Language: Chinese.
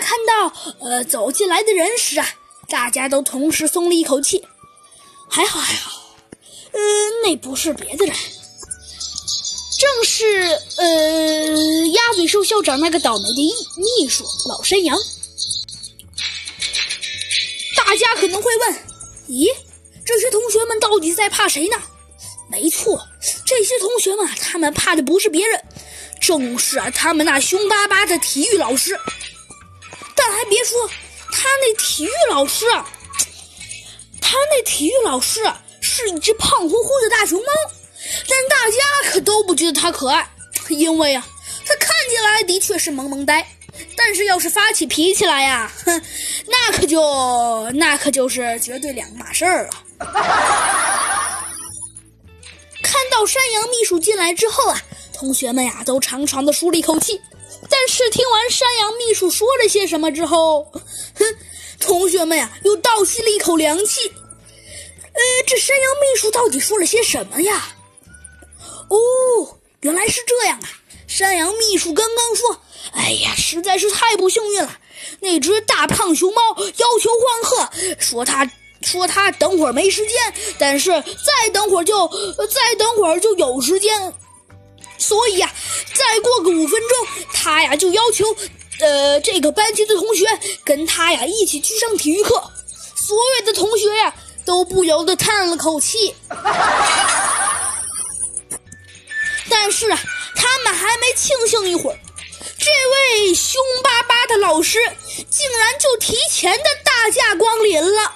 看到呃走进来的人时啊，大家都同时松了一口气，还好还好，呃，那不是别的人，正是呃鸭嘴兽校长那个倒霉的秘秘书老山羊。大家可能会问，咦，这些同学们到底在怕谁呢？没错，这些同学们他们怕的不是别人，正是啊他们那凶巴巴的体育老师。但还别说，他那体育老师，他那体育老师是一只胖乎乎的大熊猫，但大家可都不觉得他可爱，因为啊，他看起来的确是萌萌呆，但是要是发起脾气来呀，哼，那可就那可就是绝对两码事儿了。看到山羊秘书进来之后啊，同学们呀都长长的舒了一口气。但是听完山羊秘书说了些什么之后，哼，同学们呀又倒吸了一口凉气。呃，这山羊秘书到底说了些什么呀？哦，原来是这样啊！山羊秘书刚刚说：“哎呀，实在是太不幸运了，那只大胖熊猫要求换鹤，说他说他等会儿没时间，但是再等会儿就再等会儿就有时间。”所以呀，再过个五分钟，他呀就要求，呃，这个班级的同学跟他呀一起去上体育课。所有的同学呀都不由得叹了口气。但是啊，他们还没庆幸一会儿，这位凶巴巴的老师竟然就提前的大驾光临了。